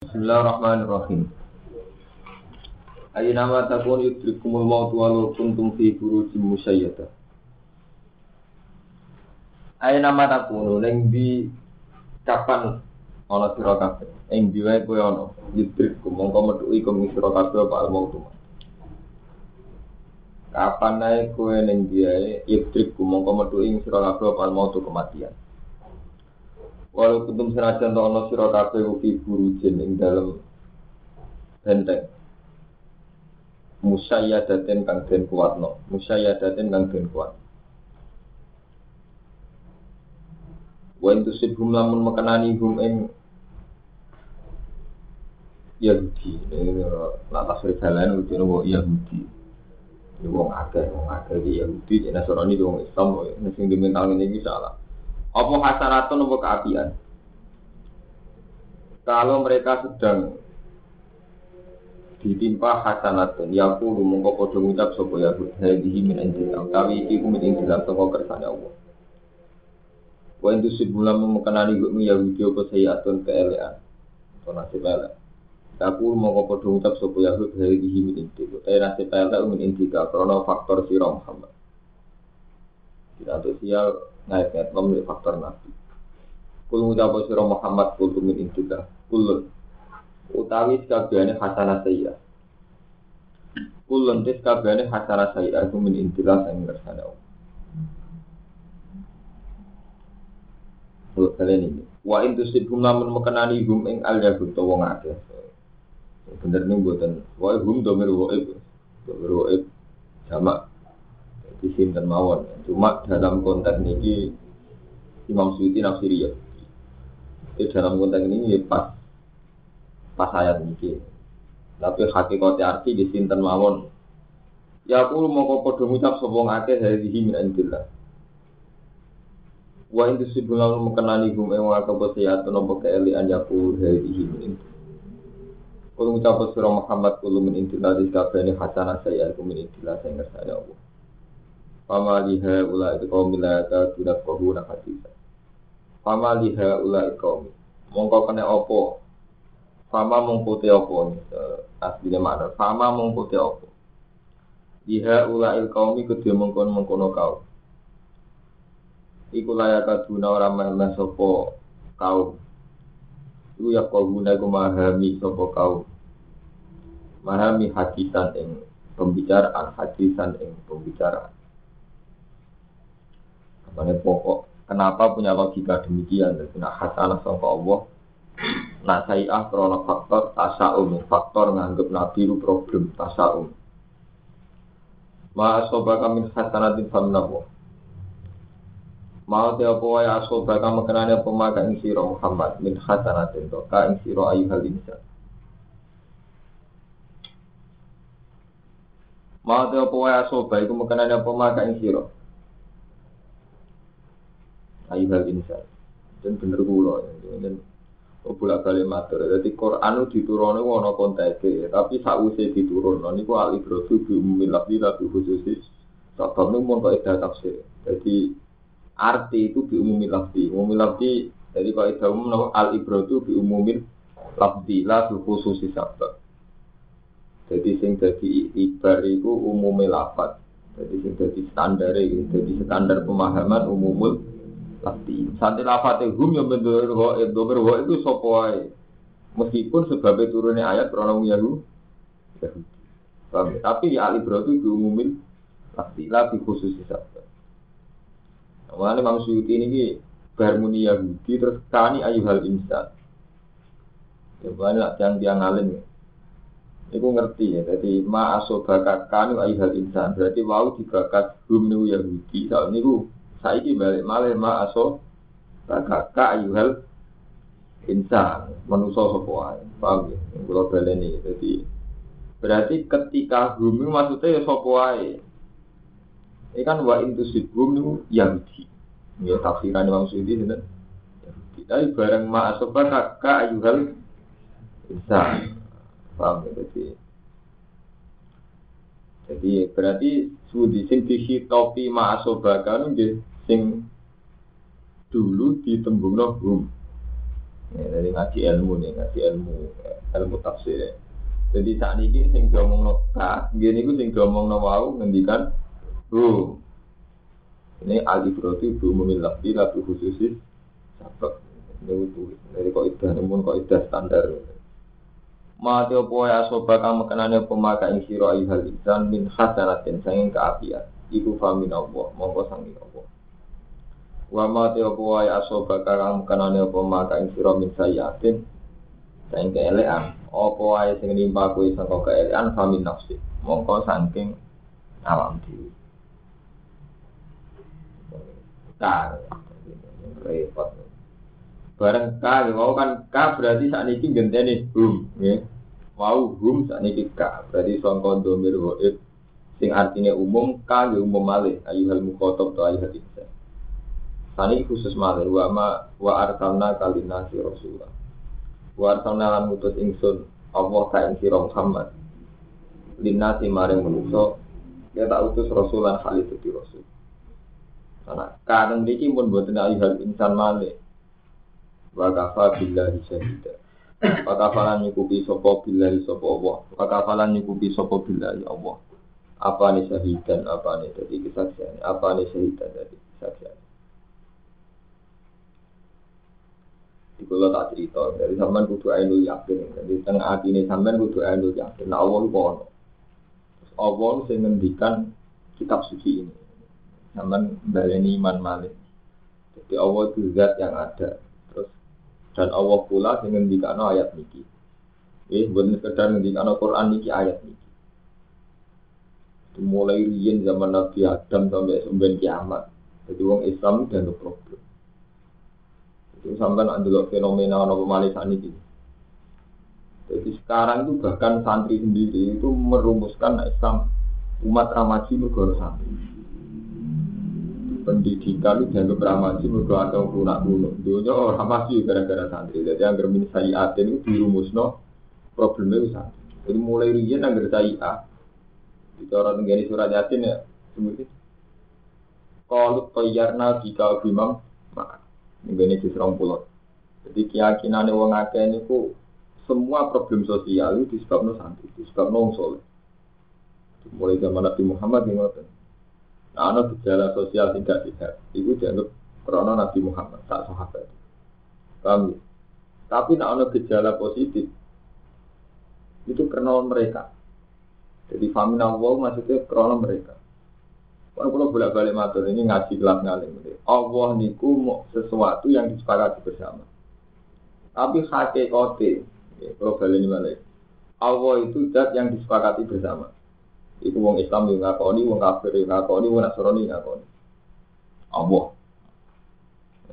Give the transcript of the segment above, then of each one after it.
Bismillahirrahmanirrahim. Ayo nama takun yudrikumul maut walau kuntum fi burujim musayyada. Ayo nama takun neng di kapan ana sira kabeh. Ing diwe kowe ana yudrikum mongko metu iku sira kabeh apa al maut. Kapan nae kowe ning diwe yudrikum mongko metu ing sira kabeh apa al maut kematian. Walau kuntum senajan to ana sira kabeh ugi burujin ing dalem benteng. Musayyadatin kang den kuatno, musayyadatin kang den kuat. Wa in tusibhum lamun mekenani hum ing Yahudi, ini nak tasrif jalan itu nopo Yahudi. Ini wong akeh, wong akeh di Yahudi, di Nasrani, di wong Islam, ini sing dimental ini salah. Apa hasanatun apa keapian? Kalau mereka sedang ditimpa hasanatun, ya aku mongko padha ngucap sapa ya hadihi min indillah, utawi iki ku min indillah saka kersane Allah. Wa intu sibulam mekenani gue Yahudi apa sayyatun keelean. Atau nasib elek. Aku mongko padha ngucap sapa ya hadihi min indillah, utawi nasib elek min indillah karena faktor sira Muhammad. Tidak sosial ngait-ngait nomor faktor nabi. Kul ngucap sira Muhammad kul min indillah. Kul utawi sekabehane hasanah sayya. Kul lentis kabehane hasanah sayya aku min indillah sang ngersane Allah. Kul kalian ini. Wa in tusibhum lamun mekenani hum ing al yahud to wong akeh. Bener nih buatan. Wa hum domir waib. Domir waib sama di sinten mawon. Cuma dalam konteks ini Imam Suyuti nafsiri ya. Di dalam konteks ini ya pas pas ayat ini. Tapi hakikatnya arti di sinten mawon. Ya aku mau kau podo ngucap sobong akeh dari min andillah. Wa intu sibulang mengenali hum ing wa kabosiyatun apa keelian yaku dari min Kalau ngucap surah Muhammad kulo min indillah di kabehane hasanah saya aku min indillah saya ngersane Allah. Fama liha ula itu kaum milata tidak kau nak hadisa. Fama liha ula kaum. Mongko kena opo. Fama te opo. Aslinya mana? Fama te opo. Liha ula iku dia mongkon mongkono kau. Iku layak kaduna orang mana sopo kau. Iku ya kau guna iku mahami sopo kau. Mahami hadisan ing pembicaraan, hadisan ing pembicaraan. Makanya pokok kenapa punya logika demikian? Dan punya hasanah sama Allah Nah saya krono faktor tasaum. Faktor nganggep nabi itu problem tasaum. Ma asobaka min hasanatin faminawo Mau te apa wae asobaka mengenai apa maka ing sira Muhammad? Min hasanatin to ka ing sira ayyuhal insan. Mau te apa wae asobaka iku mengenai apa maka ing sira ayuhal insan dan bener kula dan bolak balik matur. Jadi Quran itu diturunnya wono konteke tapi sausé diturun niku al ibratu bi umumil lafzi tapi khusus sebab niku mau kok tafsir. Jadi arti itu bi umumil lafzi. Umumil lafzi jadi itu umum al ibratu bi umumil lafzi la bi khusus sebab jadi sing jadi ibar itu umumil lafaz. Jadi sing jadi standar jadi standar pemahaman umumul Lafti. Santi lafate hum yang goib, domir goib itu sopoai. Meskipun sebabnya turunnya ayat kronom Yahudi. Tapi di Ali Bro itu diumumin lafti, lafti khusus sabda. Mengenai Imam Suyuti ini bermuni Yahudi terus kani ayuhal insan. Ya banyak yang dia ngalim ya. Iku ngerti ya, jadi ma asobaka kanu ayuhal insan. Berarti wau dibakat hum Yahudi. Soal niku saiki balik malih ma aso. Kakak ayuhal insan manusia sapa wae? Paham ya? Kula baleni. Jadi berarti ketika bumi maksudnya ya sapa ini kan wa sibum itu Yahudi. Ya tafsiran Imam Suyuti sinten Yahudi. Tapi bareng ma aso kakak ayuhal insan paham ya? Jadi jadi berarti sudi sing dihitopi ma asobaka nggih sing dulu ditembungno hum. Ya, dari ngaji ilmu nih, ngaji ilmu ilmu tafsir. Jadi saat ini sing diomong no ka, gini gue sing diomong no wau ngendikan, bu, ini alif roti bu memilah bila bu khususis sabak. Itu dari kok idah, namun kok idah standar. Mati opo ya soba kamu kenane pemaka ing siro ayuhal insan min hasanatin sanging keapian. Iku famin Allah, mongko sanging Allah. Wa ma te apa wae asoba kang kanane apa maka ing sira min sayatin sing keelean apa wae sing nimpa kuwi sangka keelean famin nafsi mongko saking alam dhewe Kar, repot. Bareng K, mau kan K berarti saat ini genteni hum, ya. Mau hum saat ini K, berarti songkon domir waib, sing artinya umum K ya umum malih, ayuhal mukhotob atau ayuhal insan. Tani khusus malih wa ma wa arsalna kalina si Rasulullah. Wa arsalna lan ngutus ingsun Allah ka ing sira Muhammad. Lina si maring manusa ya tak utus Rasulan kali itu Rasul. Karena kadang niki pun boten ayuhal insan malih. Wa kafa billahi syahida. Wa kafalan nyukupi sapa billahi sapa Allah. Wa kafalan nyukupi sapa billahi Allah. Apa nih syahidan, apa nih jadi kesaksian, apa nih syahidan dari kesaksian. Di kula tak cerita, dari sampean kudu ainul yakin. Jadi tengah hati ini sampean kudu ainul yakin. Nah Allah itu ono. Sing ngendikan kitab suci ini. Sampean baleni iman malik. Jadi Allah itu zat yang ada. Terus dan Allah pula sing ngendikan ayat niki. Eh, bukan sekedar ngendikan Quran niki ayat niki. Mulai riyen zaman Nabi Adam sampai sembilan kiamat. Jadi wong Islam dianggap problem. Itu sampai nak fenomena nopo saat ini. Jadi sekarang itu bahkan santri sendiri itu merumuskan Islam umat ramaji mergo santri. Pendidikan itu dianggap ramaji mergo atau lunak kuno. Dunia orang ramaji gara-gara santri. Jadi yang germin saya itu dirumusno problemnya itu santri. Jadi mulai riyen anggar saya itu orang tenggani surat yasin ya seperti kalau toyarna jika maka ini di serong pulau. Jadi keyakinan wong akeh niku semua problem sosial itu disebabkan santri, disebabkan wong soleh. Mulai zaman Nabi Muhammad yang ngoten. Nah, ada gejala sosial tidak sehat, itu dianggap karena Nabi Muhammad tak sahabat. Paham ya? Tapi nak ada gejala positif, itu karena mereka. Jadi famina Allah maksudnya karena mereka. Kalau kalau bolak balik matur ini ngaji kelas ngalim. Allah niku mau sesuatu yang disepakati bersama. Tapi hakikate, ya, kalau balik balik. Allah itu zat yang disepakati bersama. Itu wong Islam yang ngakoni, wong kafir yang ngakoni, wong Nasrani yang ngakoni. Allah.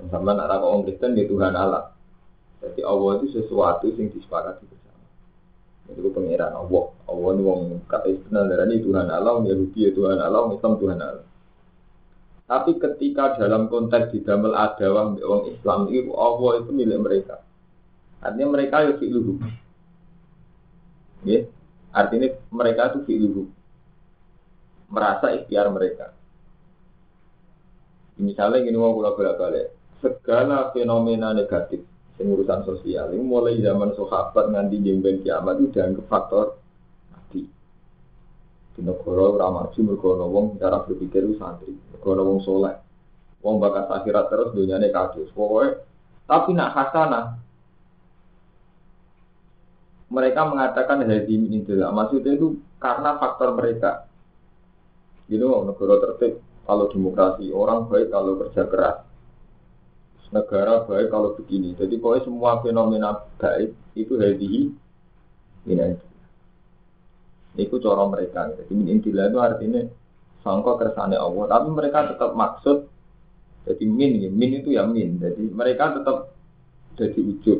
Sama nak orang Kristen di Tuhan Allah. Jadi Allah itu sesuatu yang disepakati bersama. Itu pengiran Allah. Allah ini wong kata istilah ini Tuhan Allah, Yahudi ya Tuhan Allah, Islam Tuhan Allah. Tapi ketika dalam konteks di dalam adawah orang Islam itu Allah itu milik mereka. Artinya mereka ya fi'luhu. Ya, artinya mereka itu fi'luhu. Merasa ikhtiar mereka. Misalnya gini mau bolak balik segala fenomena negatif yang urusan sosial. Ini mulai zaman sahabat nganti jemben kiamat itu dianggap faktor nabi di negara ramaju mergo wong cara berpikir itu santri mergo wong soleh. Wong bakat akhirat terus dunyane kadus pokoknya tapi nak hasanah mereka mengatakan hadi min maksudnya itu karena faktor mereka. Gitu negara tertib kalau demokrasi orang baik kalau kerja keras negara baik kalau begini. Jadi pokoknya semua fenomena baik itu hadihi ini itu cara mereka. Jadi min intilah itu artinya sangka kersane Allah. Tapi mereka tetap maksud jadi min ya. Min itu ya min. Jadi mereka tetap jadi ujub.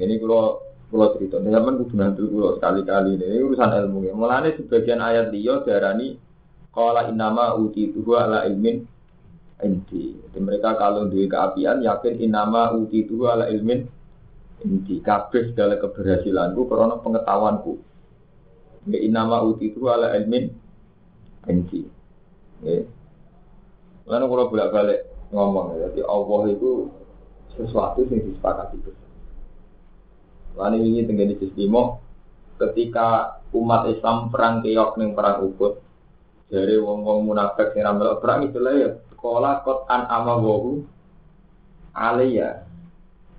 Ini kalau kalau cerita, zaman kudu nanti kalau sekali-kali ini, ini urusan ilmu ya. Mulanya sebagian ayat dia darani kalau inama uti tuh ala ilmin inti. Jadi mereka kalau duit keapian yakin inama uti itu ala ilmin inti. Kabeh segala keberhasilanku karena pengetahuanku. Ya inama uti itu ala ilmin inti. Ya. Lalu kalau bolak balik ngomong, ya, jadi Allah itu sesuatu yang disepakati bersama. Lalu ini tinggal di Istimo ketika umat Islam perang keok ning perang Uhud dari wong-wong munafik sing ramal perang itu lah ya sekolah kot an amawahu alaiya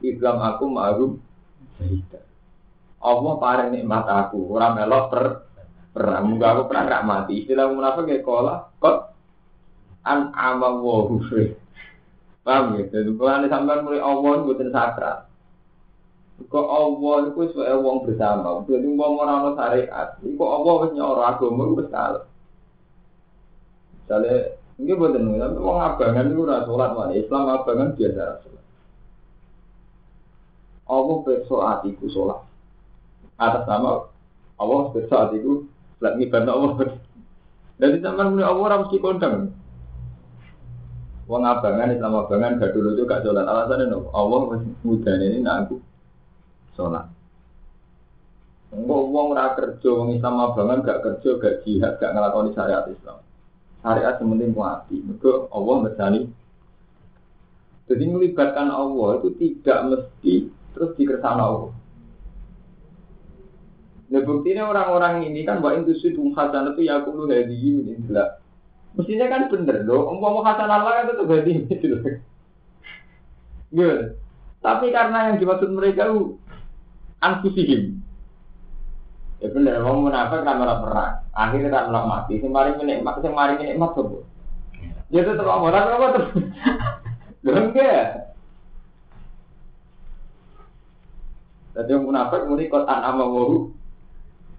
Islam aku ma'rum sahida Allah paring nikmat aku ora melok per perang muga aku perang gak mati istilah munafik ya sekolah kot an amawahu paham ya jadi kalau sampai mulai Allah bukan sakral Kok Allah itu sebagai wong bersama. Jadi wong ora ono syariat. Iku Allah wis nyoro agama wis kalah. Misalnya, ini buatan nih, tapi wong abangan itu ora sholat mana. Islam abangan biasa sholat. Allah besok hatiku sholat. Atas nama Allah besok hatiku lagi ibadah Allah. Jadi zaman mulai Allah harus kondang. Wong abangan Islam abangan gak dulu itu gak sholat. Alasannya no, Allah mudah ini nak aku sholat. Enggak uang ora kerja, wong Islam abangan gak kerja, gak jihad, gak ngelakoni syariat Islam. Syariat sementing mati. Mereka Allah misalnya. Jadi melibatkan Allah itu tidak mesti terus dikersana Allah. Nah buktinya orang-orang ini kan bahwa itu sudah hasanah itu ya aku lu hadi ini jelas. Mestinya kan bener loh, umpama hasanah Allah kan tetap hadi ini. Gitu. Tapi karena yang dimaksud mereka itu anfusihim. Ya bener, mau munafik kan ora perang. Akhirnya kan ora mati. Sing mari nikmat, sing mari nikmat sopo? Ya tetep ora apa terus. Lho enggak. Tadi yang munafik muni kotan ama wahu.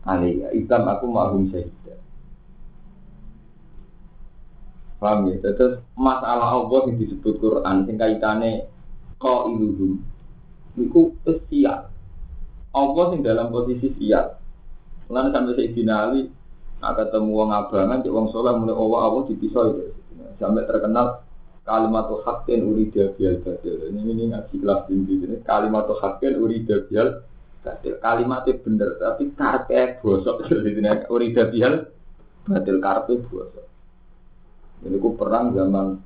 Ali, Islam aku ma'hum syahidah. Paham ya? Terus masalah Allah yang disebut Quran, sing kaitannya kau iluhum. Itu siap. Allah sing dalam posisi siap. Lalu sampai saya dinali, nah ketemu wong abangan, cek wong soleh mulai Allah Allah dipisah itu. Sampai terkenal kalimat hakin urida bial badil. Ini ini ngaji kelas tinggi ini kalimat hakin urida bial badil. Kalimatnya bener tapi karpe bosok. Jadi urida bial badil karpe bosok. Ini ku perang zaman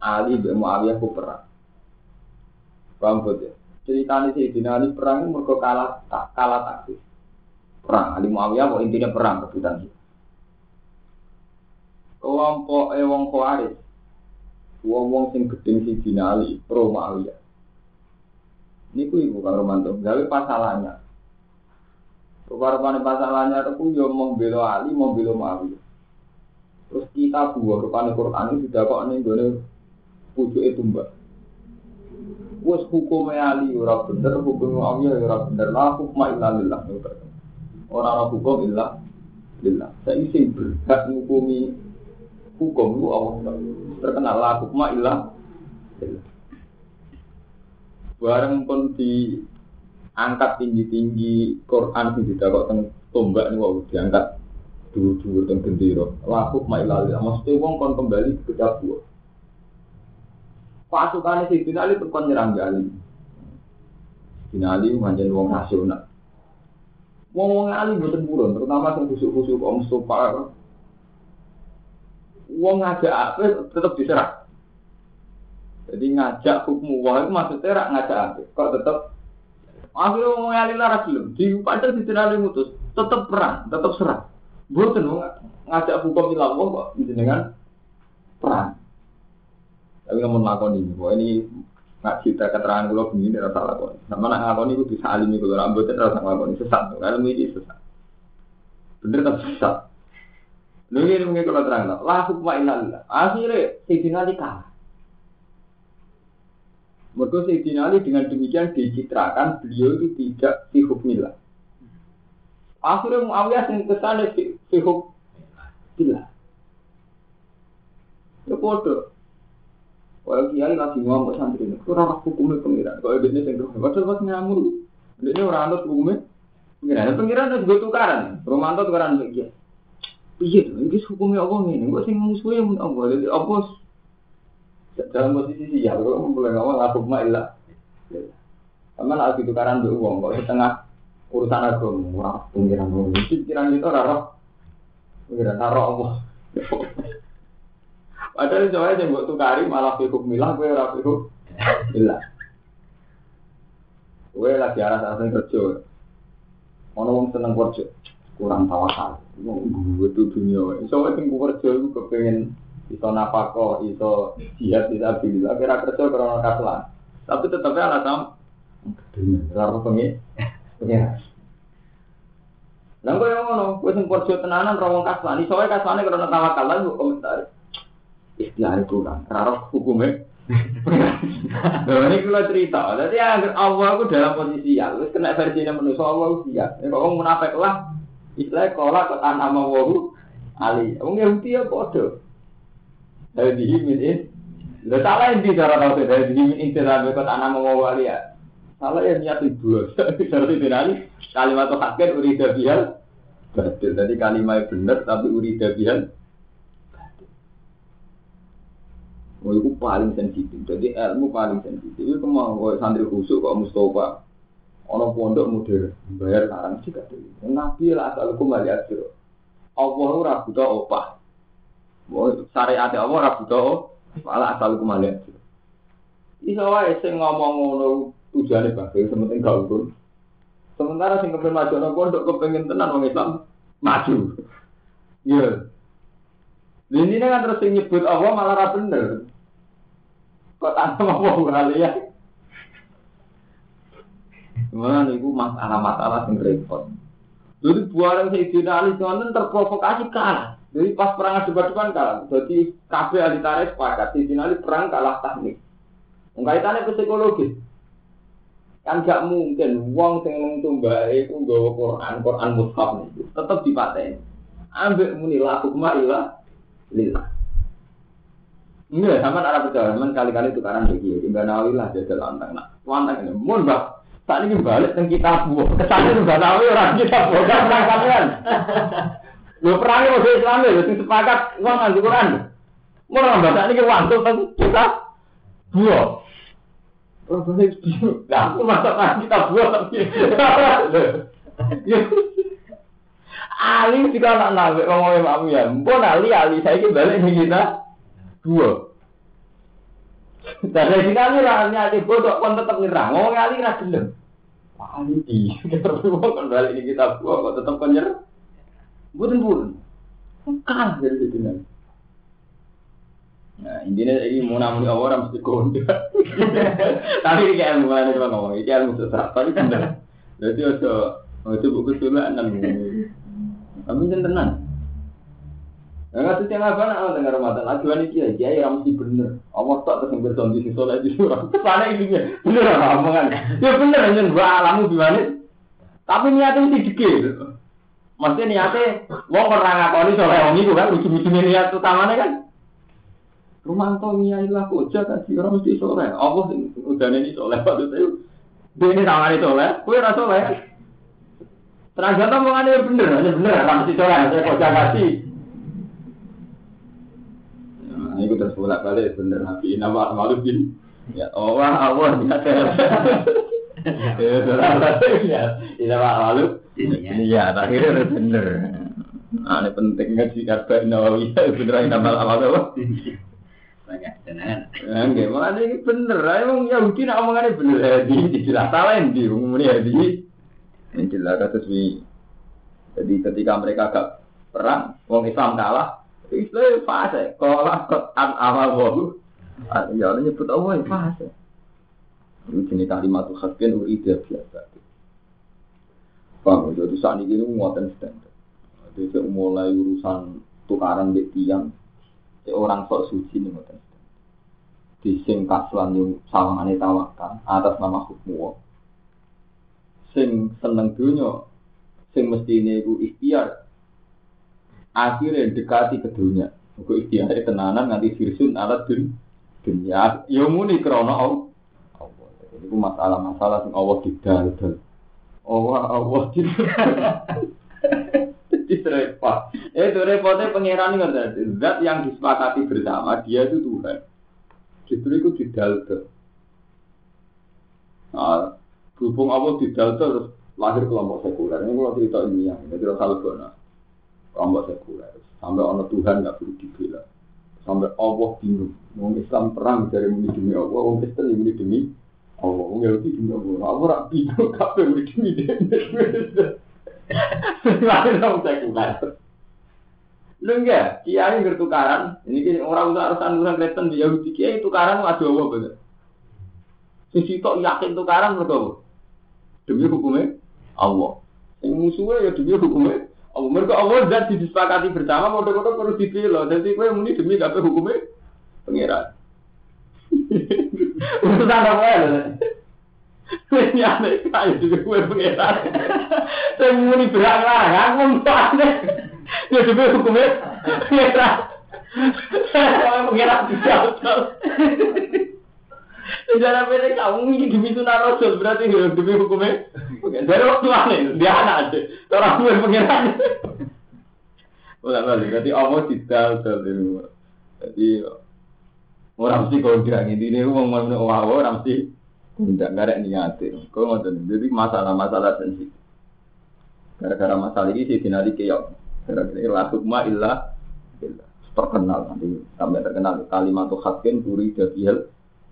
Ali bin Muawiyah ku perang. Paham ya? ceritanya si Ali perang mereka kalah tak kalah taktis perang. Ali Muawiyah kok intinya perang rebutan itu kelompok eh wong Khawarij wong wong sing gedeng si Ali pro Muawiyah. Ini ku ibu kang Romanto gawe pasalannya Rupa-rupanya pasalannya itu yo mau belo Ali mau belo Muawiyah. Terus kita buah rupanya Quran itu tidak kok nih gue pucuk itu mbak Wes hukum ali ora bener, hukum Muawiyah ora bener. La hukma illa lillah. Ora ana hukum illa lillah. Saya sing berhak ngukumi hukum lu Allah. Terkenal la hukma lillah. Bareng pun di angkat tinggi-tinggi Quran sing didakok teng tombak niku diangkat dulu-dulu teng gendera. La hukma lillah. Mesti wong kon kembali ke dapur pasukan si Ali itu kon nyerang Ali. Sidina Ali manjen wong nasional. Wong wong Ali buatan buron, terutama yang kusuk-kusuk Om Mustafa. Wong ngajak apa tetap diserang. Jadi ngajak hukum wah itu maksudnya rak ngajak apa? Kok tetap akhirnya wong Ali lara belum. Di padahal Sidina Ali mutus tetap perang, tetap serang. Buatan ngajak hukum ilah kok dengan perang. Tapi kamu lakon ini, bahwa ini nggak cerita keterangan kalau begini rasa lakon. Sama nak lakon itu bisa alimi kalau rambutnya rasa lakon sesat, kalau ini sesat. Bener tapi sesat. Lalu ini mungkin kalau terang lah, lah hukma ilallah. Akhirnya Sayyidina Ali kalah. Mereka Sayyidina Ali dengan demikian dicitrakan beliau itu tidak si hukmillah. Akhirnya Muawiyah yang ke sana si, si hukmillah. Ya bodoh. Kalau kiai lagi ngomong santri ini, kurang hukumnya pengiran. Kalau ini yang dulu, padahal pas ngamur, ini orang anut hukumnya pengiran. Pengiran itu juga tukaran. Romanto tukaran lagi. Iya, ini hukumnya apa nih? Gue sih musuhnya pun apa? Jadi apa? Dalam posisi sih ya, kalau mulai ngomong aku mah ilah. Karena lagi tukaran dulu uang, kalau setengah urusan agama, wah pengiran ngomong. Pikiran itu raro, pengiran raro Allah. Padahal coba aja buat tukari malah fikuk milah gue ora fikuk milah. Kowe lagi arah arah kerja. Ono seneng kerja, kurang tawakal. Wong itu dunia. Wae sing kerja iku kepengen iso napako, iso jihad bisa bila kira kerja karena kaslan. Tapi tetapnya alasan dunia. Ora pengen pengen. Lah kok yang ngono, kowe sing kerja tenanan ra wong kaslan. Iso wae kaslane karena tawakal lan komentar. Istilah kurang, ora hukumnya. Nah, ini kalau cerita, jadi Allah itu dalam posisi ya, terus kena versi manusia Allah itu siap. Ya, kalau munafik lah, istilahnya kolak ke tanah mawahu ali. Wong Yahudi ya bodoh. Dari dihimin ini, Lo salah yang di cara tahu dari dihimin ini sampai ke tanah mawahu ali ya. Salah yang niat itu, seperti ini kalimat hakir urida bihal. Betul, jadi kalimat benar tapi urida bihal Oh, itu paling sensitif. Jadi ilmu paling sensitif. Itu mau kok santri khusus kok Mustafa. Ono pondok modern, bayar larang sih kata Nabi lah asal kembali aja. Allah ora buta opah. Syariat Allah ora buta malah asal kembali aja. Iso wae sing ngomong ngono tujuane bagus, sementing gak ukur. Sementara sing kepen maju nang pondok kepengen tenan wong Islam maju. Iya. Ini kan terus nyebut Allah malah ra bener. Kok tanpa mau kali ya? Mana itu masalah-masalah yang repot. Jadi buaran Sayyidina Ali Sonten terprovokasi kalah. Jadi pas perang debat-debat kalah. Jadi kabeh ahli tarik sepakat Ali perang kalah teknik. Kaitannya psikologis. Kan gak mungkin wong sing mentumbae iku nggawa Quran, Quran mushaf niku tetep dipateni. Ambek muni laku ilah lillah. Enggak, sama arah percaya, men kali-kali tukaran lagi. Tiba nawi lah jajal lantang. Nah, lantang ini, mun mbak, saat ini balik tentang kita buah. Kesannya juga nawi orang kita buah, kan perang kalian. Lo perangnya mau Islam ya, sing sepakat uang nganti Quran. Mun orang saat ini uang tuh kita buah. Nah, aku masak kita buah tapi. Ali juga anak nabi ngomongin mamu ya. Mpun Ali Ali saya ini balik nih kita dua. Dari sini Ali rahanya di bodoh pun tetap nyerang. Ngomong Ali rah gelem. Ali di berdua kan balik kita dua kok tetap kan. Buden buden. Kalah dari situ. Nah, intinya ini mau namun orang mesti kode. Tapi ini ilmu kan cuma ngomong, ini ilmu sesat. Tapi benar. Jadi ada, itu buku tulan tapi kan tenan. Nah, nggak yang apa nak dengar Ramadan. Ajuan ini dia, dia yang mesti bener. Allah tak terus ngerti di soleh di surah. Ke sana ini bener lah omongan. Ya bener aja dua alamu gimana. Tapi niatnya mesti dikit. Maksudnya niatnya, wong orang ngakoni soleh wong itu kan, ujung-ujungnya niat utamanya kan. Rumah tau ilah koja kasih orang mesti soleh. Allah udah ini soleh waktu itu. Dia ini tangan soleh, kue rasa soleh. Ternyata omongannya bener, hanya bener, kan mesti coba, saya kok kasih. Nah, itu terus bolak balik bener nabi nama malu bin. Ya Allah Allah ya Ya, ini nama malu. Iya, akhirnya bener. Nah, ini penting ngaji kata Nawawi bener ini nama malu. Banyak tenan. Enggak, makanya ini bener. Emang Yahudi nak omongannya bener. Di tidak salah di umumnya di ini jelas kasus ini. Jadi ketika mereka agak perang, wong Islam kalah, Islam fase. Kalau kot an amal wahu, ya orang nyebut Allah fase. Ini jenis kalimat khasbin ide biasa. Paham? Jadi saat ini muatan standar. Jadi mulai urusan tukaran di tiang, orang sok suci nih muatan di sing kaslan yang sawangane tawakal atas nama hukum sing seneng dunia, sing mesti iku ikhtiar, akhirnya dekati ke dunia. Iku ikhtiar tenanan nganti firsun alat dun dunia. Ya muni krono Allah. Itu masalah-masalah sing Allah didal-dal. Allah Allah didal. Jadi repot. Itu repotnya pangeran ini Zat yang disepakati bersama dia itu Tuhan. Justru itu didal-dal. Nah, Berhubung Allah tidak terus lahir kelompok sekuler. Ini kalau cerita ini yang jadi Rasul Bona. Kelompok sekuler. Sampai orang Tuhan nggak perlu dibela. Sampai Allah bingung. Mau Islam perang dari demi Allah, orang Kristen ini demi Allah Yahudi demi Allah. Aku ora bingung kabeh demi demi. Lalu dong sekuler. Lu enggak, kiai bertukaran. Ini orang urusan urusan Kristen di Yahudi kiai tukaran ada apa bener? Sisi kok yakin tukaran mereka Demi hukumnya Allah. Yang musuhnya ya demi hukumnya Allah. Mereka Allah dan disepakati bersama, kode-kode perlu dipilih. Jadi kue muni demi kabeh hukumnya pengiran. Urusan apa ya? Ini aneh kaya juga gue pengiran. Saya muni berang aku aneh. Ya demi hukumnya pengiran. Saya pengiran tidak betul. Sejarah pendek kamu ini demi sunnah rasul berarti demi hukumnya. Dari waktu aneh, dia anak aja. Orang gue pengiran. Ulah balik, berarti Allah tidak Jadi orang mesti kalau bilang ini mau mau wah orang mesti tidak ada niatin. Kau ngotot. Jadi masalah-masalah sensitif. Gara-gara masalah ini sih dinari keok. Gara-gara la hukma illa terkenal nanti sampai terkenal kalimat tuh hakin uri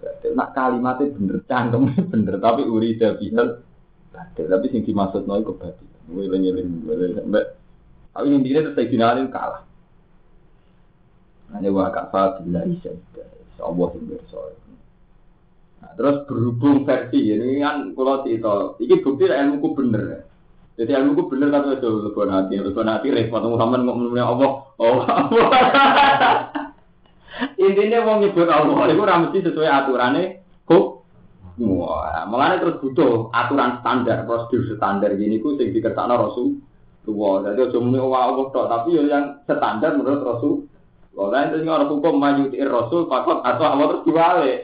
dabihal nak kalimatnya bener cangkem bener tapi uri dabihal tapi sing dimaksud noy kebati ngiling ngiling ngiling sampai tapi intinya terus dinari kalah. Hanya wakafa bila isa Allah yang bersoal. Nah, terus berhubung versi ini kan kalau itu, ini bukti ilmu ku bener. Jadi ilmu ku bener tapi itu lebih hati, lebih hati repot. Muhammad ngomongnya Allah, oh Allah. Intinya mau nyebut Allah itu mesti sesuai aturannya kok. Wah, makanya terus butuh aturan standar, prosedur standar gini ku sing dikersakno Rasul. Wah, jadi aja muni Allah tok, tapi yang standar menurut Rasul. Kalau itu orang hukum majuti Rasul, fakot atau Allah terus diwale.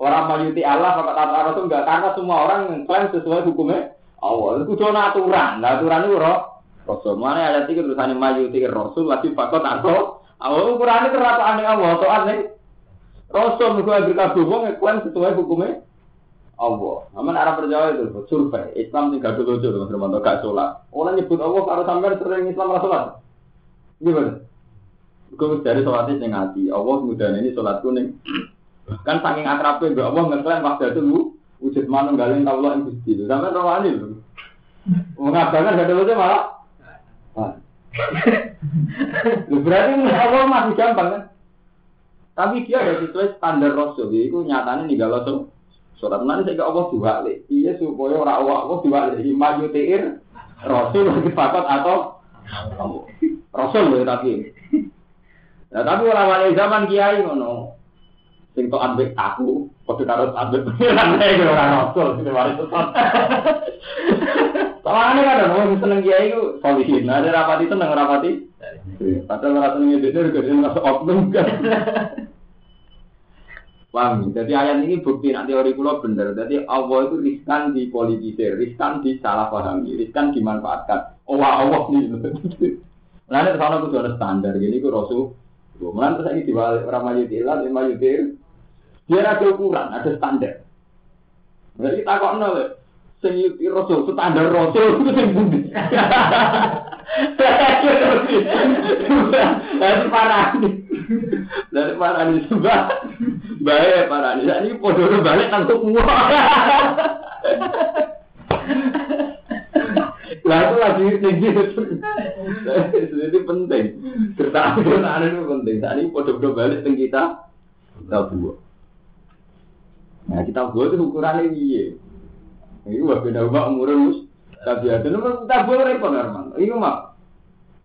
Orang majuti Allah, fakot atau Rasul enggak karena semua orang klaim sesuai hukumnya Allah. Itu cuma aturan, nah, aturan itu. Rasul mana ada tiga tulisannya majuti Rasul, wajib fakot atau Allah ukurannya terlalu aneh Allah, atau aneh. Rasul juga berkata yang klaim sesuai hukumnya Allah. Namun arah perjalanan itu survei. Islam tinggal dulu dulu, termasuk gak sholat. Orang nyebut Allah kalau sampai sering Islam sholat. Gimana? Gue dari sholatnya sing hati. Allah mudah ini sholat kuning. Kan saking akrabnya, gue Allah ngeklaim waktu itu lu wujud tau lo yang gusti. Sampai rawani lu. Mengatakan gak ada malah. Berarti Allah masih gampang kan? Tapi dia ada sesuai standar Rasul. Itu nyatanya nih kalau tuh sholat nanti saya Allah dua Iya supaya orang Allah Allah dua li. Maju tiir Rasul fakat atau Rasul loh tapi. Nah, tapi orang zaman kiai ngono. Sing tok ambek aku, padha karo ambek pengiran nek ora rasul sing mari tetot. Soalnya kan orang seneng kiai ku solihin. Nah, ada rapati seneng rapati. Padahal ora seneng itu juga dia masuk oknum kan. Paham? Jadi ayat ini bukti nanti teori kulo bener. Jadi Allah itu riskan di politisir, riskan di salah pahami, riskan dimanfaatkan. Oh Allah nih. Lalu ke sana tuh ada standar. Jadi ku Rasul Mulai terus ini diwalik orang mayutilah, lima mayutir. Dia ada ukuran, ada standar. Jadi kok nol, sing rasul standar rasul itu sing budi. Dari parah nih, dari parah nih sebab baik parah nih. Ini podo balik langsung semua. Lah itu lagi tinggi Jadi penting. Kertaan itu penting. Saat ini podo-podo balik teng kita kita buat. Nah kita buat itu ukurannya iya. Ini wah beda ubah umurnya mus. Tapi ada nomor kita buat repot normal. Ini mah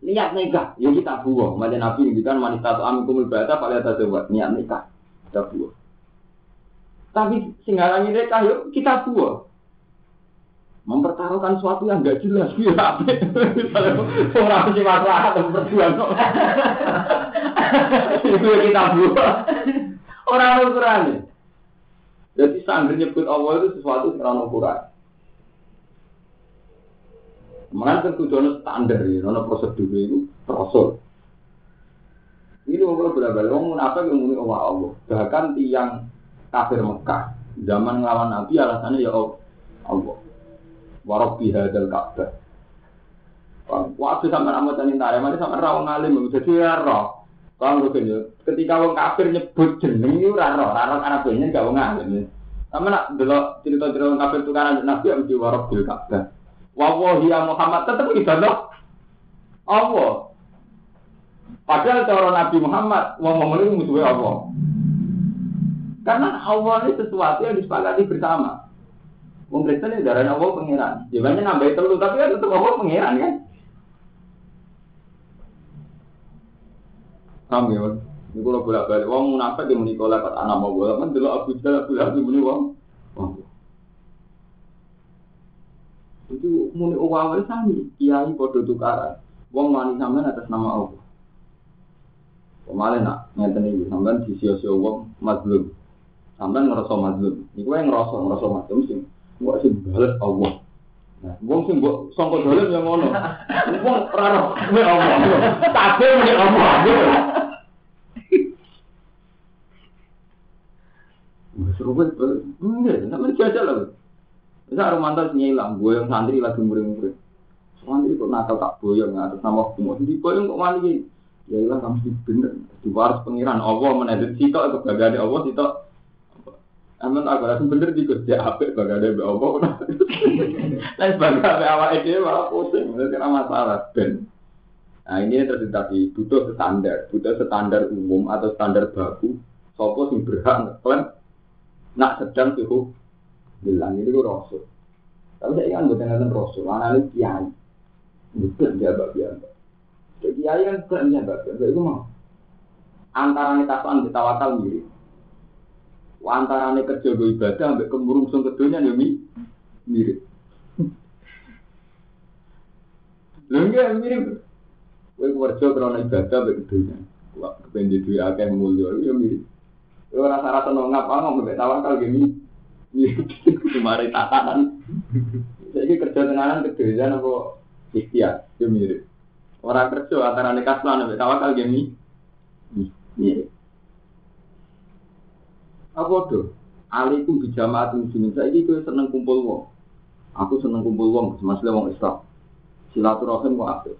niat nikah, ya kita buah. Macam Nabi ini kan wanita atau amin kumul bata pada atas buat niat nikah. Kita buah. Tapi singgalannya nikah yuk kita buah mempertaruhkan sesuatu yang nggak jelas ya orang sih masalah berjuang itu kita buat orang ukuran jadi sangger nyebut Allah itu sesuatu yang ukuran Mengenai tentu jono standar ya, nono prosedur itu prosedur. Ini orang berbalik, orang munafik yang muni Allah Allah. Bahkan tiang kafir Mekah zaman ngelawan Nabi alasannya ya Allah warabbi hadal ka'bah. Waktu sama tani tare, mana sama rawang alim, jadi ya roh. Kalau gue ketika wong kafir nyebut jeneng itu raro, raro karena banyak gak wong alim. Sama nak delok cerita-cerita kafir tukaran Nabi yang di warok bil Ka'bah. Wawahi ya Muhammad tetap ibadah Allah. Padahal cara Nabi Muhammad ngomong ini musuhnya Allah. Karena Allah ini sesuatu yang disepakati bersama. Wong Kristen ini darahnya Allah pengiran. Jawabannya nambah telu tapi kan tetap Allah pengiran kan. Paham ya? Ini kalau bolak balik, wong munafik yang menikah lewat anak mau bolak, kan dulu Abu Jahal, Abu Lahab muni wong. Itu muni awal sami, kiai podo tukaran. Wong wani sampean atas nama Allah. Kemarin nak ngeten iki sampean di sio-sio wong mazlum. Sampean ngerasa mazlum. Iku yang ngerasa ngerasa mazlum sing kok sing bales Allah. Nah, wong sing mbok sangka dolen yang ngono. Wong ora roh Allah. Kabeh muni Allah. Seru banget, enggak, sampe jajal lah. Bisa Romanto nyilang, gue yang santri lagi murid-murid. Santri kok nakal tak boyong atas nama hukum. Di boyong kok mali Ya ilah kamu bener. Di waris pengiran Allah menedit sitok itu bagade Allah sitok. Aman aku rasa bener di kerja apa bagade be Allah. Lain bagade awak itu malah pusing. Itu masalah ben. Nah ini terus tadi butuh standar, butuh standar umum atau standar baku. Sopo sing berhak ngeklaim nak sedang suhu bilang ini gue rasul. Tapi saya ingat bukan nanti rasul, anak kiai. Betul dia bab biasa. Jadi kiai kan bukan dia bab biasa. Itu mau antara nih tasan kita wakal mirip. Antara nih kerja gue ibadah sampai kemurungsung kedunya nih mirip. Lho enggak mirip. Kowe kerja karena ibadah sampai kedunya. Wah, kepengen duit akeh mulya ya mirip. Yo rasa-rasa nongap ngomong mbek tawakal gini. Kemarin tatanan. Jadi kerja tenanan kedejan apa ikhtiar, itu mirip. Orang kerja antara nekat lan mbek tawakal gini. Mirip. Apa tuh? Alaikum bijamaat muslimin. Saiki kowe seneng kumpul wong. Aku seneng kumpul wong, masalah wong Islam. Silaturahim kok apik.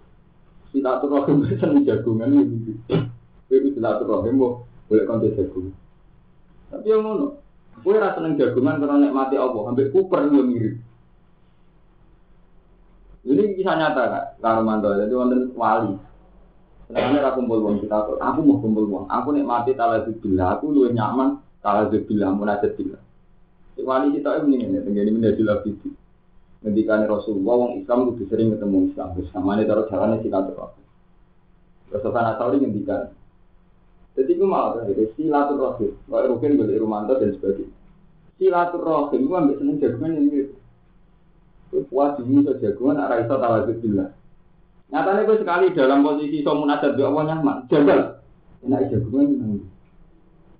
Silaturahim seneng jagungan iki. Kowe silaturahim kok boleh kanthi jagungan. Tapi yang ngono, gue rasa seneng jagungan karena nikmati Allah, hampir kuper gue mirip. Ini kisah nyata kak, Karomanto, jadi wonten wali. Sebenarnya aku kumpul uang kita, aku mau kumpul uang, aku nikmati talazubillah, aku lu nyaman talazubillah, munajat billah. Si wali kita ini ini, tenggini menjadi lebih Ngendikan Rasulullah, wong Islam lebih sering ketemu Islam, bersama ini taruh jalannya silaturahmi. Rasulullah Nasauri ngendikan, jadi itu malah terakhir, silaturahim. Kalau Rukin beli Rumanto dan sebagainya. Silaturahim itu ambil seneng jagungan yang gitu. Puas ini so jagungan, arah iso talazut bila. Nyatanya gue sekali dalam posisi so munajat Allah nyaman. Jagal. Enak jagungan ini.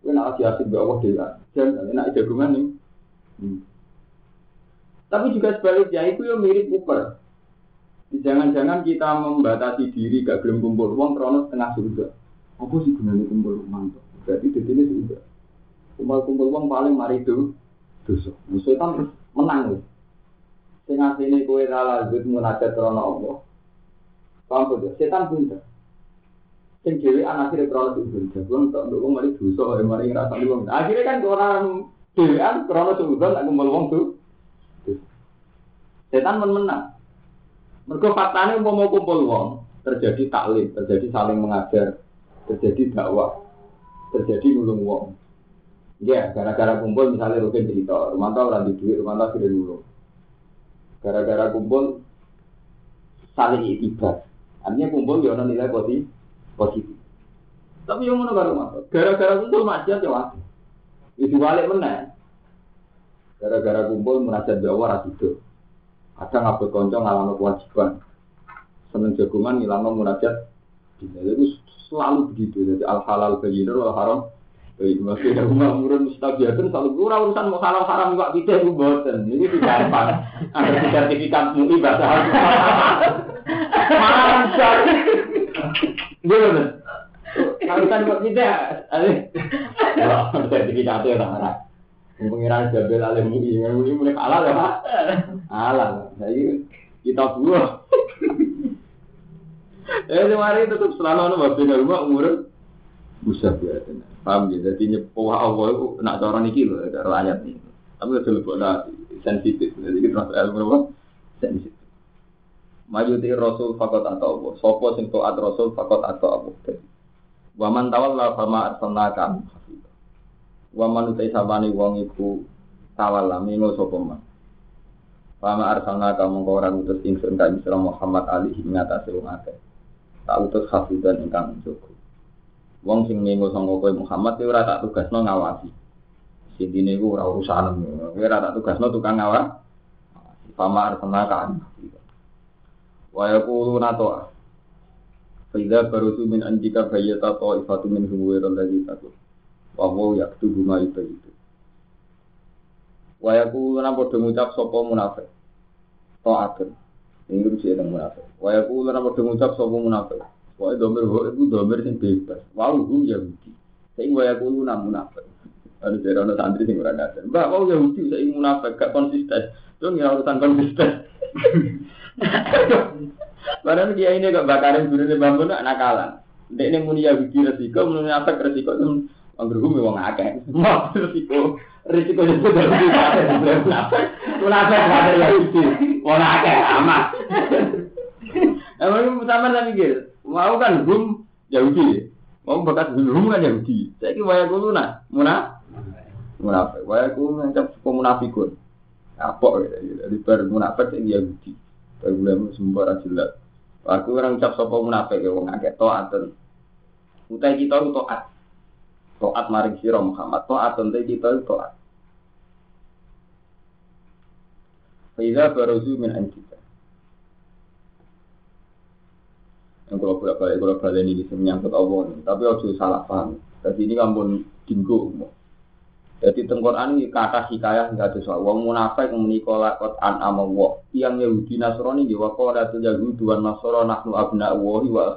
Gue nak asih asih Allah dia. Jagal. Enak jagungan ini. Hmm. Tapi juga sebaliknya itu yang mirip Uber. Jangan-jangan kita membatasi diri gak belum kumpul uang kronos tengah surga. Apa sih gunanya kumpul uang? Berarti di sini sudah. Kumpul-kumpul uang paling mari itu dosa. Setan terus menang. Sing asline kowe ra lanjut munajat krana Allah. Paham tuh? Setan pinter. Sing dhewe akhire krana sujud. Jago untuk nduk wong mari dosa, mari ngrasani wong. Akhirnya kan orang dhewean krana sujud nak kumpul wong tuh. Setan men menang. Mergo faktane umpama kumpul wong, terjadi taklim, terjadi saling mengajar, terjadi dakwah, terjadi nulung wong. Ya, gara-gara kumpul misalnya Rukin cerita, rumah tau orang di duit, rumah tau sudah nulung. Gara-gara kumpul saling itibar. Artinya kumpul ya ada nilai positif. positif. Tapi yang mana baru Gara-gara kumpul maksiat ya waktu. Itu balik mana? Gara-gara kumpul munajat Jawa rasido. Kadang ngabut konco ngalami kewajiban. Seneng jagungan ngilang munajat. Itu selalu begitu. Jadi al halal bayyinur wal haram Baik, masih ada rumah murun mustabiatun selalu kurang urusan mau halal haram juga kita itu boten. Ini tidak gampang. Ada sertifikat mui bahasa Arab. Mantap. Gimana? Kalau kan buat kita, ada sertifikatnya orang Pengiran Jabel Alim Mui, Mui mulai halal ya pak? Halal. Jadi kita buah. Eh, kemarin tetap selalu ada wabina rumah umur bisa biasa. Paham ya? Jadi nyepuh Allah itu nak cara niki loh, cara ayat ini. Tapi udah lebih sensitif. Jadi kita terus ilmu apa? Sensitif. Maju di Rasul fakot atau apa? Sopo sing Rasul fakot atau apa? Waman tawalla fama arsalnaka Waman utai sabani wong iku tawalla mingo sapa man. Fama arsalnaka mongko ora utus ingsun ka Muhammad alihi ngatasi wong akeh. Tak utus hafidan ingkang njogo. Wong sing mingo sangka kowe Muhammad ora tak tugasno ngawasi. Sintine iku ora urusan. Kowe ora tak tugasno tukang ngawasi. Fama arsalnaka wa yaquluna ta'a fa idza barusu min anjika bayyata ta'ifatu min huwa alladhi takut wa huwa yaktubu ma yubayyitu wa yaquluna padha ngucap sapa munafik ta'atun ini mesti ada munafik wa yaquluna padha ngucap sapa munafik wa domir ho iku domir sing bebas wa hum yahudi sing wa yaquluna munafik ada dari orang santri sing ora ngaten. Mbak, mau Yahudi saya munafik gak konsisten. Itu nggak urusan konsisten. Padahal dia ini kok bakarin guru di bambu nak nakalan. Dek ini muni Yahudi resiko, muni apa resiko itu anggur bumi wong akeh. Mau resiko, resiko itu dari apa? Munafik ada Yahudi, wong akeh amat. Emang sama lagi gitu. Mau kan gum Yahudi, mau bakat gum kan Yahudi. Saya kira waya kulo nah, munafik. Munafik, waya kulo ngancap munafikun. Apa gitu, jadi ber munafik yang Yahudi. Kalau sembarang jelas. Aku orang cap sopo munafik ya wong akeh taatun. Utai kita itu Taat maring sira Muhammad, taat ente kita itu taat. Faiza baruzu min anjika. Yang kalau bolak balik kalau balik ini menyangkut Allah, tapi harus salah paham. Jadi ini kampun dinggo jadi tengkoran ini kata hikayah nggak ada soal. Wong munafik menikah lakot an amawo. Yang Yahudi Nasrani di wakor itu Yahudi dua Nasrani nahnu abna wahi wa.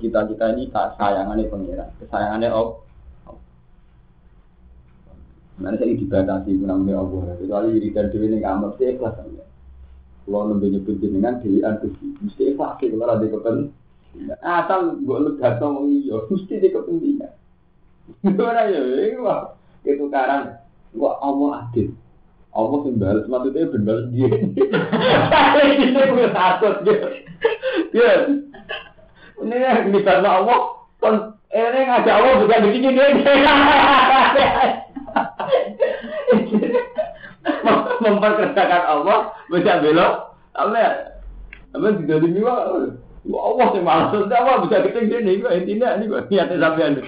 Kita kita ini tak sayangannya pangeran, kesayangannya Allah. Mana saya dibatasi namanya Allah. Kecuali diri dan diri ini kamar sih ikhlas. Kalau nembe nyebut jenengan dewi antusi, mesti ikhlas. Kalau ada kepen, asal gue lega sama iya, mesti di kepentingan. Gimana ya? Itu karang gua Allah adil Allah yang balas maksudnya ben balas dia ini gue takut gitu ya ini yang bisa Allah kon ini ngajak Allah juga begini dia memperkerjakan Allah bisa belok apa ya apa tidak dimiwa Allah sih malas Allah bisa ketinggian ini intinya ini gue niatnya sampai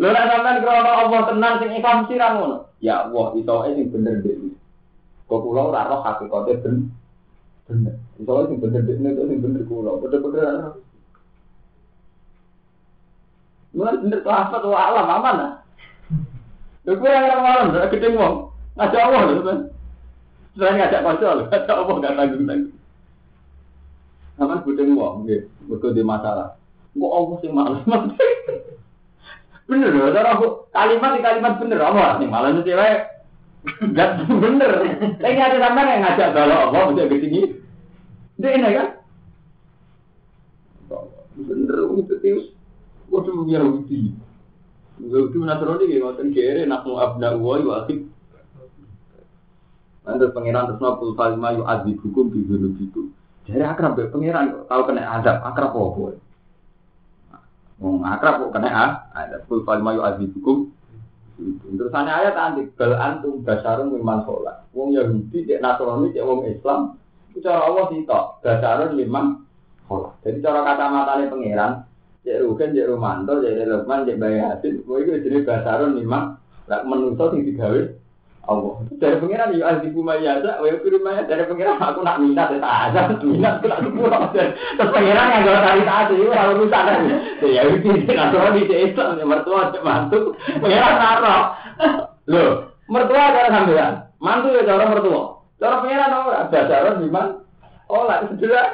Lho nek sampean krana Allah tenan sing ikhlas ra ngono. Ya Allah, iso sing bener dhewe. Kok kula ora roh hakikate ben bener. Iso sing bener dhewe itu sing bener kula. Bener-bener ora. Mulai bener apa tuh alam aman lah. Lho kowe yang malam ora ketemu wong. Ngajak Allah lho kan. Selain ngajak kanca lho, ngajak Allah gak tanggung-tanggung. Aman budeng wong nggih, mergo di masalah. Kok Allah sing males. Bener loh, cara kalimat di kalimat bener apa nih malah nanti cewek nggak bener. Tapi ada sampai yang ngajak kalau Allah bisa ke sini. Dia ini kan? Bener itu tius. Waduh Yahudi. Yahudi Nasrani gitu, ngoten kere nak mau abna uwa yu akib. Nanti pangeran terus nopul falma yu azi hukum di gunung itu. Jadi akrab ya pangeran tahu kena azab akrab apa? Wong akrab kok kena ah, ada kul fal mayu azibukum. Terus ana ayat anti bal antum basarun mimman sholat. Wong Yahudi cek Nasrani cek wong Islam itu cara Allah sitok basarun mimman sholat. Jadi cara kata matanya pangeran cek Rugen cek Romanto cek Lukman cek Bayi Hasid, kowe iki jenenge basarun mimman lak menungso sing digawe Allah. Dari pengiran ya ahli kuma ya ada, wa yakiru ma dari pengiran aku nak minat ya tak ada, minat aku nak pulang. Terus pengiran yang kalau cari taat itu kalau rusak kan. Ya itu tidak tahu di Islam ya mertua cek mantu. Pengiran naruh. Loh, mertua cara sampean. Mantu ya cara mertua. Cara pengiran ora dasaran liman. Oh, lah sudah.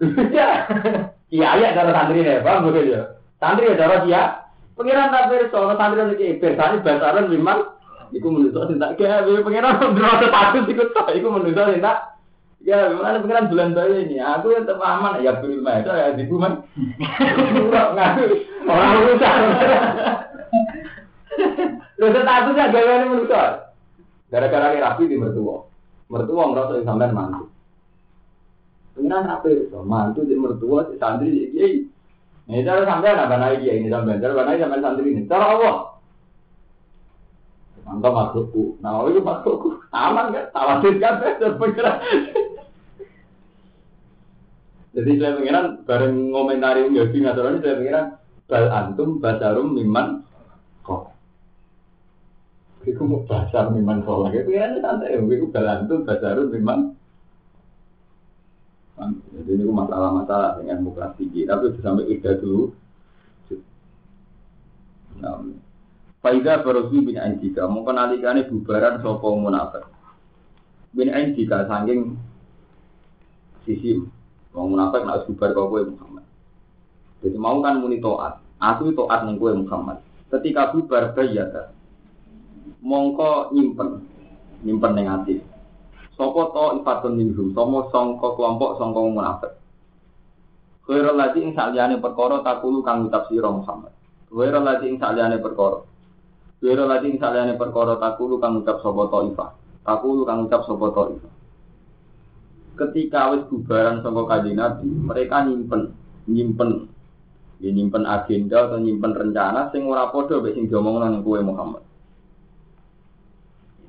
Ya. Iya, ya cara santri nih, paham betul ya? Santri ya cara dia. Pengiran tak beres, santri lagi bersani basaran liman. Iku menurut sing tak gawe pengiran ndro status iku tok iku menurut sing tak Ya, mana pengiran bulan bayi ini, aku yang tetap aman, ya beri itu ya di. Ngaku, orang urusan. Lho statusnya gaweane manusa. Gara-gara ini rapi di mertua. Mertua merasa sampean mantu. Pengiran rapi, so, mantu di mertua, si santri di kiai. Ini cara sampean apa naik kiai ini sampean, cara naik sampean santri ini. Cara Allah. Mantap makhlukku. Nah, itu makhlukku. Aman kan? Tawasin kan? Pengiran. Jadi saya pengiran bareng ngomentari Yahudi Nasrani saya pengiran bal antum basarum miman kok. Iku mau basar miman kok lagi pengiran santai. Iku bal antum basarum miman. Jadi ini masalah-masalah dengan muka tinggi. Tapi sampai ida dulu. Faida Barosi bin Anjika, mau kenalikane bubaran sopo munafik. Bin Anjika saking sisi Wong munafik nak bubar kau kowe Muhammad. Jadi mau kan muni toat. Aku toat ning kowe Muhammad. Ketika bubar bayata. Mongko nyimpen. Nyimpen ning ati. Sopo to ifatun minhum, somo songko kelompok songko munafik. Khairul lagi ing saliyane perkara takulu kang ngucap sira Muhammad. Khairul lagi ing saliyane perkara. Khairul lagi ing saliyane perkara takulu kang ngucap sapa to ifa. Takulu kang ngucap sapa to ifa ketika wis bubaran saka kanjeng Nabi, mereka nyimpen nyimpen ya nyimpen agenda atau nyimpen rencana sing ora padha mek sing diomongno ning kowe Muhammad.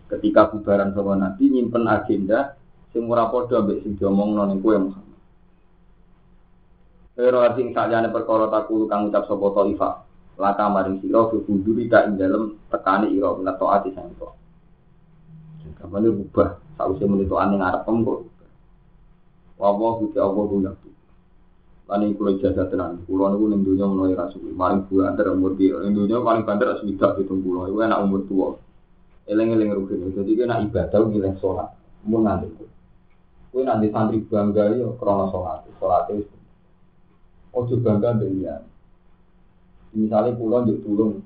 Ketika bubaran saka Nabi nyimpen agenda sing ora padha mek sing diomongno ning kowe Muhammad. Pero sing sakjane perkara takulu kang ucap sapa Thaifah. Laka maring sira bubuduri ka ing dalem tekani ira menawa taati sang to. Kapan rubah sausé menito ane ngarep kok Wawa kuti Allah guna tu. Lani kulo jasa tenan. Kulo niku ning dunya menawa rasul. Maring bulan umur dia. Ning dunya paling banter swidak pitung pulau. Iku enak umur tua. Eleng-eleng rugen. Jadi kena ibadah milih sholat. Mun nanti. Kue nanti santri bangga yo krono sholat. Sholat itu. Ojo bangga dengan Misalnya pulau juk tulung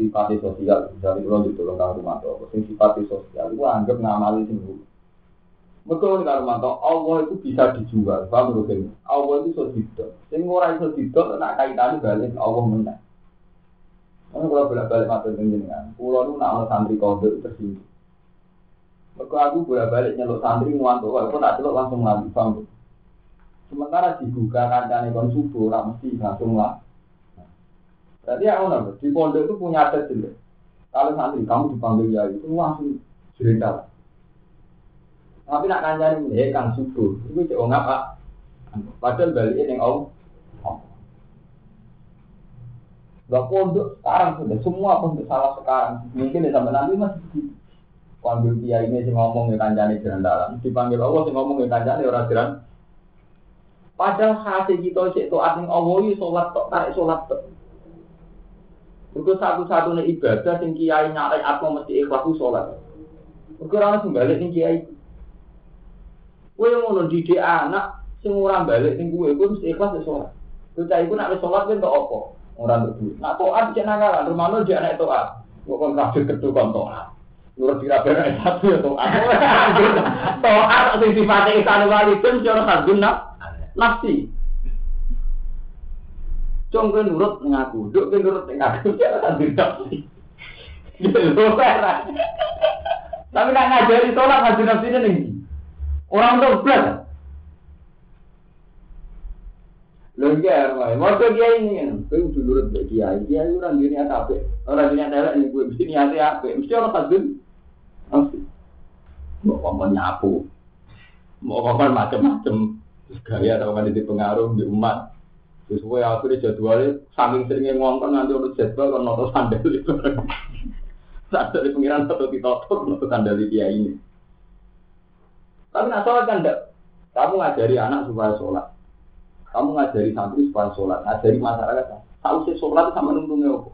sifat sosial, misalnya pulau juk tulung kang rumah tuh, sifat sosial, itu anggap ngamali sing Mereka ini kalau Allah itu bisa dijual, paham ini? Allah itu didol. Yang orang itu didol, nak kaitannya balik Allah menang. Karena kalau bolak balik mata dengan pulau itu nak santri kode tersinggung. Mereka aku bolak balik nyeluk santri ngantuk, aku tak celuk langsung lagi, paham? Sementara dibuka kancane kon subuh, ora mesti langsung lah. Berarti aku nambah, di pondok itu punya adat jelek. Kalau santri kamu dipanggil ya itu langsung cerita. Tapi nak kancane ini kang subuh, itu cek ngapa? Padahal balik yang Allah. Gak pondok sekarang sudah semua pondok salah sekarang. Mungkin ya sampai nanti masih. Panggil dia ini sih ngomong ya kancane jalan dalam. Dipanggil Allah sih ngomong ya kancane orang jalan. Padahal hati kita cek to asing Allah itu sholat tok tarik sholat tok. Itu satu-satunya ibadah sing kiai nyari aku mesti ikhlas sholat. Ukuran sembalik sing kiai Kowe ngono didik anak sing ora balik ning kowe, kowe mesti ikhlas wis sholat. Iku nek wis sholat kuwi entuk apa? Ora entuk duit. Nak toat cek nakalan, rumahno dia anak toat. Kok kon kabeh ketu kon toat. Nurut dira bener satu ya toat. Toat sing sifate ihsan walidin cara kadun nafsi. Cung kowe nurut ning aku, nduk kowe nurut ning aku, ya kan nafsi. Tapi nak ngajari sholat ngaji nafsi ning Orang tuh belas. Lho iya, waktu dia ini kan, kowe kudu nurut mbek kiai. Kiai ora duwe niat apik. Ora duwe niat elek ning kowe mesti niate apik. Mesti ora kadun. Mesti. Mau ngomong nyapu. Mau ngomong macam-macam. Gaya atau kan di pengaruh di umat. Terus gue akhirnya jadwalnya saking seringnya ngomong nanti urut jadwal kan noto sandal itu. Saat dari pengiran atau ditotok noto sandal dia ini. Tapi nak sholat kan enggak. Kamu ngajari anak supaya sholat. Kamu ngajari santri supaya sholat. Ngajari masyarakat. Tahu sih sholat sama nuntungnya apa?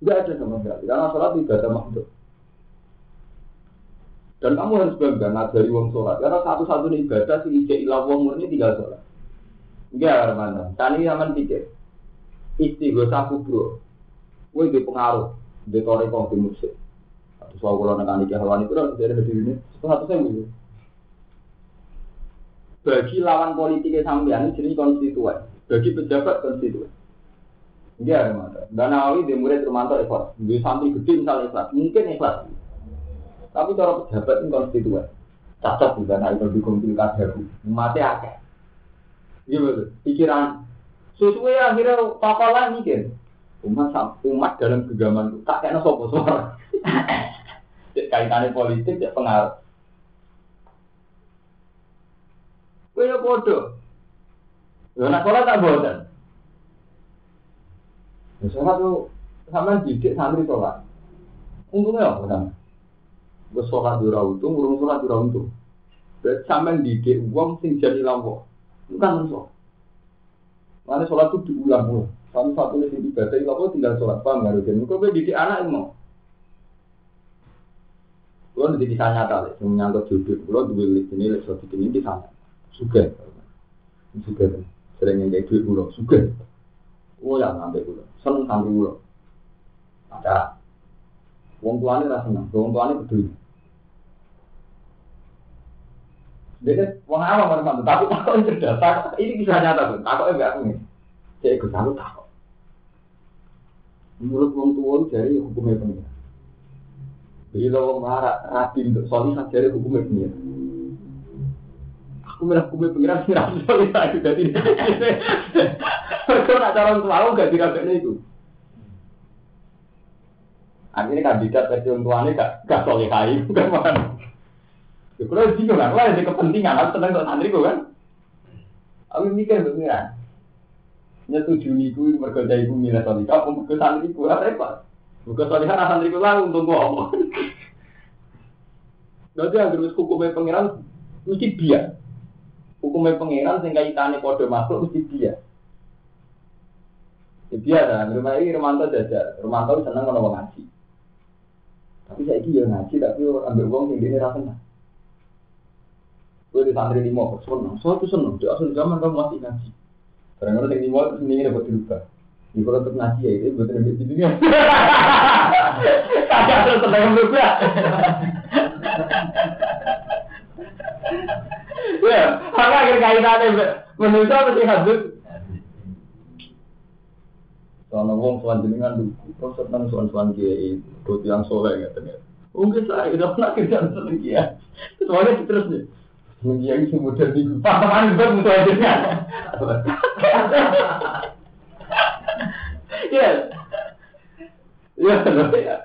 Enggak ada sama sekali. Karena sholat tidak ada makhluk. Dan kamu harus bangga ngajari wong sholat. Karena satu-satunya ibadah sih ijek ilah wong murni tinggal sholat. Enggak, mana? Tani zaman pikir. Istighosah kubro. Woi di pengaruh. Di toreko di musik. Soal kalau nekani kehawan itu, dari ini. Satu saya bagi lawan politiknya sampean jenis konstituen, bagi pejabat konstituen. Iya, Romanto. Dan Nawawi di murid Romanto ikhlas. Di santri gede misalnya ikhlas, mungkin ikhlas. Tapi cara pejabat ini konstituen. Cacat juga, nah itu dukung pilkada. Mati akeh. Iya betul. Pikiran. Sesuai akhirnya papalah mikir. Umat umat dalam genggaman tak kena sopo suara. Kaitannya politik ya pengaruh. Kaya bodoh. Ya nak sholat tak bosan. Ya sholat tuh sama didik santri sholat. Untungnya apa kan? Sholat di untung, urung sholat di untung. Berarti sama didik uang sing jadi lampu. Itu kan sholat. Mana sholat itu diulang-ulang. Satu satu sing ibadah itu tinggal sholat paham nggak Rugen? Kau didik anak mau. Kulo nanti bisa nyata lek, sing nyangkut jodoh. Kulo duwe lek ini suatu ini di sana. Suga, suga sering yang kayak duit kulo, suga. Oh ya ngambil kulo, seneng sambil kulo. Ada Wong tuane ra seneng, wong tuane peduli. Dia wong awam orang tapi takut cerdas. Takut ini bisa nyata tuh. Takut enggak aku nih. Saya ikut takut takut. Menurut wong tua dari hukumnya pengira. Bila wong marah rapi untuk solih dari hukumnya pengira. Aku merah hukumnya pengira sih rapi solih aku jadi. Kau nak calon aku gak dirabeknya itu. Akhirnya kandidat versi tuanya gak gak solih kai, bukan mana. Ya kalau bingung kan, kalau ada kepentingan, aku tenang untuk santri kan. Aku mikir pengiran. Nyetujui niku mergo dari ibu milih solika, apa mergo santri ku ora repot. Mergo solika ra santri ku lah untuk apa. Dadi anggere hukumnya pengiran mesti biar. Hukumnya pengiran sing kaitane padha makhluk mesti biar. Ya biasa, rumah ini Romanto jajar, Romanto seneng kalau ngaji. Tapi saya ya ngaji, tapi ambil uang yang ini rasanya. Gue di santri lima, seneng, soal itu seneng, di asal zaman kamu masih ngaji. Kadang-kadang yang lima terus ini dapat dirubah. Ini kalau untuk ngaji ya, itu betul betul di dunia. Kagak terus seneng berubah. Ya, hanya akhir kaitannya menurut mesti hadut. Soalnya wong soal jenengan dulu, terus seneng soal soal kiai, buat yang soleh ya ternyata. Mungkin saya udah pernah kerja seneng kiai. Soalnya terus nih, seneng kiai sih mudah di teman gue musuh aja Ya, ya, ya.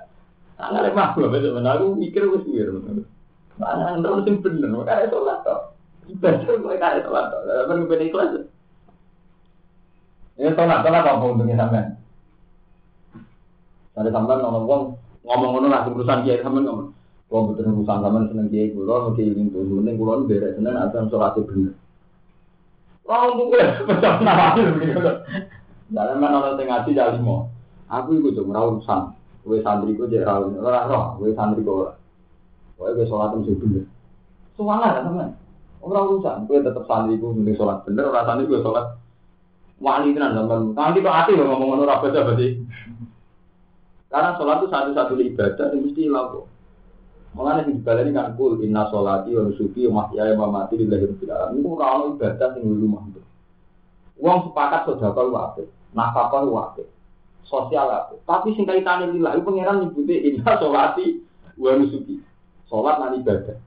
Anak lemah gue betul benar. Aku mikir gue sih Mana terus sing bener, makanya sholat toh. Ini tolak, tolak kalau mau untungnya sampean. Dari sampean ngomong uang, ngomong ngono lah, urusan dia sampean ngomong. Kalau betul urusan sampean seneng dia gulon, mesti ingin tuh mending gulon beres seneng atau yang sholat itu benar. Wah untuk gue, pecah nama itu begitu. Dari mana orang tengah sih jadi? Aku iku dong, rawuh urusan. Kowe santri gue jek rawuh, ora roh, kowe santri gue. ora. Kowe sholat itu sih benar. Suara lah sampean. Orang urusan, gue tetap santri gue mending sholat bener, orang santri gue sholat wali tenan sampean. Nanti kok ati ngomong ngono berarti. Karena sholat itu satu-satu ibadah yang mesti laku. Mengenai di ini kan kul inna sholati wa nusuki wa mahyaya wa mati lillahi rabbil alamin. Itu ora ono ibadah sing rumah itu. Wong sepakat sedekah lu apik, nafkah lu apik, sosial apik. Tapi sing kaitane lillahi pangeran nyebuti inna sholati wa nusuki. Sholat nanti ibadah.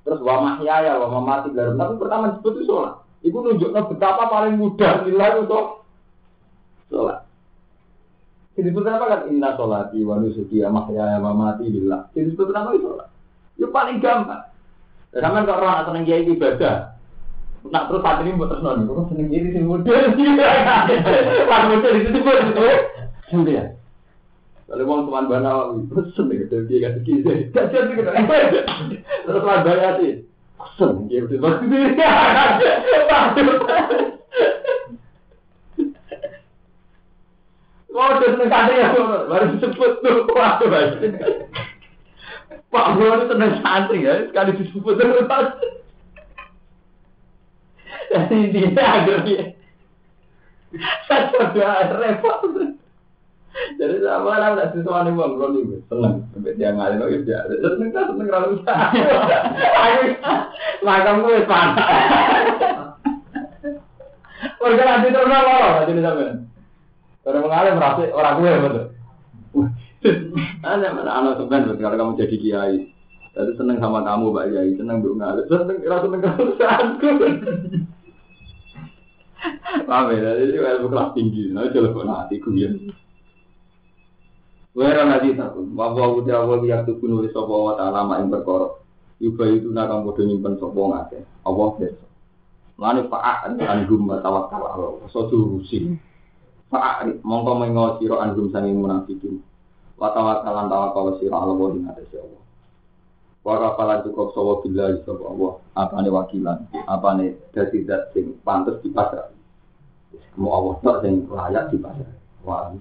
Terus wa mahyaya wa mamati lillahi Tapi pertama disebut itu sholat. Iku nunjuknya betapa paling mudah nilai untuk sholat. Jadi itu kenapa kan inna sholati wa nusuki ya mahya wa mamati billah. Jadi itu kenapa itu sholat? Itu paling gampang. Dan sama kalau orang seneng kiai ibadah, nak terus saat ini buat terus nol, seneng kiai mudah sih. Pas mudah itu tuh itu. Sudah ya. Kalau mau teman bana, terus seneng itu dia kasih kiai. Kasihan sih kita. Terus teman bana sih. Seneng kiai itu maksudnya. Udah seneng santri ya, baru disebut tuh, waduh, Pak Bro itu seneng santri ya, sekali disebut terus. Jadi intinya akhirnya, saya coba repot. Jadi sama lah, tidak sesuatu nih bang, bro nih, seneng, sampai dia ngalih lagi dia, seneng kan, seneng kalau bisa. Makam gue panas. Warga nanti terus apa, jadi sampai. Orang mengalir merasa orang gue betul. Ada mana anak sebenarnya kalau kamu jadi kiai. Jadi seneng sama kamu Mbak Yai, seneng bu ngalir, seneng rasa seneng santku. Paham ya, jadi ilmu kelas tinggi, nah coba kok nanti ku ya. Wera nanti takut, bahwa udah awal yang tuh nulis sopo wa taala berkorok. Yuba itu nakang bodoh nyimpen sopo ngake, Allah besok. Lalu fa'at anhum wa tawakkal Allah, so durusi. Fa'at mongko mengo siro anhum sanging munafikin. Wa tawakkalan tawakkal siro Allah wa ing atas Allah. Wa kafalan cukup sawa billahi sapa Allah, apane wakilan, apane dadi zat sing pantes dipasrah. Mau Allah tak sing layak dipasrah. Wah,